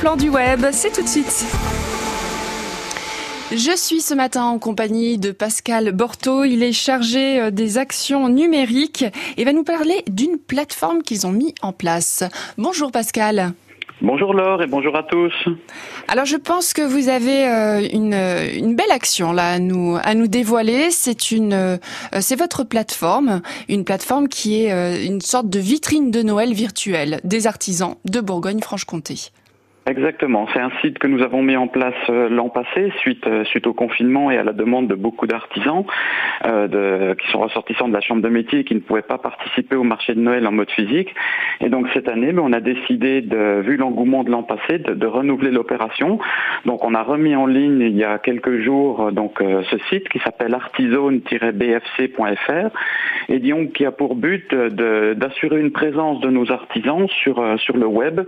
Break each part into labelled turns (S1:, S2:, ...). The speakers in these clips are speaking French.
S1: plan du web, c'est tout de suite. Je suis ce matin en compagnie de Pascal Borto. Il est chargé euh, des actions numériques et va nous parler d'une plateforme qu'ils ont mis en place. Bonjour Pascal.
S2: Bonjour Laure et bonjour à tous.
S1: Alors je pense que vous avez euh, une, une belle action là à nous à nous dévoiler. C'est une euh, c'est votre plateforme, une plateforme qui est une sorte de vitrine de Noël virtuelle des artisans de Bourgogne-Franche-Comté.
S2: Exactement, c'est un site que nous avons mis en place euh, l'an passé suite euh, suite au confinement et à la demande de beaucoup d'artisans euh, qui sont ressortissants de la chambre de métier et qui ne pouvaient pas participer au marché de Noël en mode physique. Et donc cette année, ben, on a décidé, de, vu l'engouement de l'an passé, de, renouveler l'opération. Donc on a remis en ligne il y a quelques jours donc ce site qui s'appelle artisone-bfc.fr et disons qui a pour but d'assurer une présence de nos artisans sur sur le web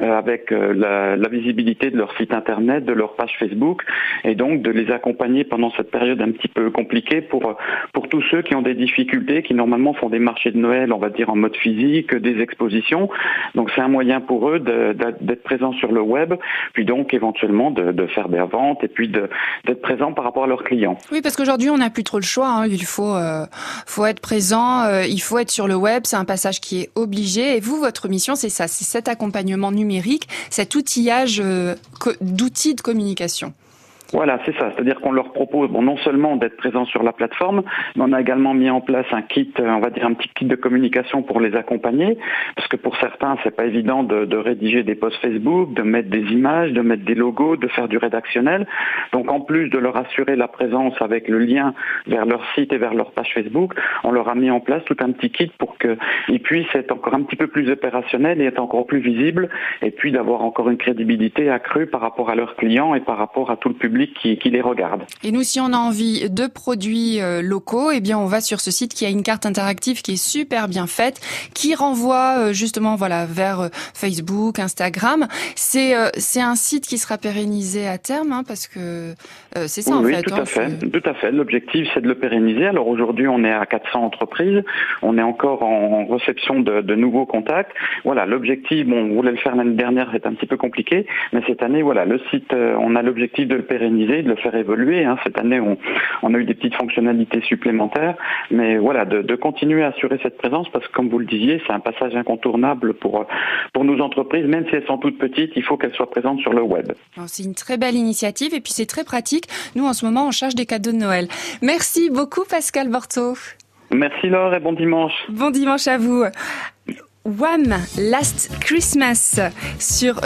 S2: avec la la, visibilité de leur site internet, de leur page Facebook, et donc de les accompagner pendant cette période un petit peu compliquée pour pour tous ceux qui ont des difficultés, qui normalement font des marchés de Noël, on va dire en mode physique, des expositions. Donc c'est un moyen pour eux d'être présents sur le web, puis donc éventuellement de, faire des ventes et puis d'être présents par rapport à leurs clients.
S1: Oui, parce qu'aujourd'hui on n'a plus trop le choix. Hein. Il faut euh, faut être présent, euh, il faut être sur le web. C'est un passage qui est obligé. Et vous, votre mission, c'est ça, c'est cet accompagnement numérique, cet outil euh, d'outils de communication.
S2: Voilà, c'est ça. C'est-à-dire qu'on leur propose, non seulement d'être présent sur la plateforme, mais on a également mis en place un kit, euh, on va dire un petit kit de communication pour les accompagner, parce que pour certains, c'est pas évident de, rédiger des posts Facebook, de mettre des images, de mettre des logos, de faire du rédactionnel. Donc, en plus de leur assurer la présence avec le lien vers leur site et vers leur page Facebook, on leur a mis en place tout un petit kit pour qu'ils puissent être encore un petit peu plus opérationnels et être encore plus visibles, et puis d'avoir encore une crédibilité accrue par rapport à leurs clients et par rapport à tout le public qui, les regarde.
S1: Et nous, si on a envie de produits euh, locaux, eh bien, on va sur ce site qui a une carte interactive qui est super bien faite, qui renvoie euh, justement, voilà, vers euh, Facebook, Instagram. C'est c'est un site qui sera pérennisé à terme, hein, parce que c'est ça
S2: en
S1: fait.
S2: Tout à hein, fait, tout à fait. L'objectif, c'est de le pérenniser. Alors aujourd'hui, on est à 400 entreprises. On est encore en réception de, de nouveaux contacts. Voilà, l'objectif, bon, on voulait le faire l'année dernière, c'est un petit peu compliqué, mais cette année, voilà, le site, on a l'objectif de le pérenniser de le faire évoluer. Hein. Cette année, on, a eu des petites fonctionnalités supplémentaires, mais voilà, de, continuer à assurer cette présence parce que, comme vous le disiez, c'est un passage incontournable pour, pour nos entreprises, même si elles sont toutes petites, il faut qu'elles soient présentes sur le web.
S1: C'est une très belle initiative et puis c'est très pratique. Nous, en ce moment, on charge des cadeaux de Noël. Merci beaucoup, Pascal Borto.
S2: Merci Laure et bon dimanche.
S1: Bon dimanche à vous. One Last Christmas sur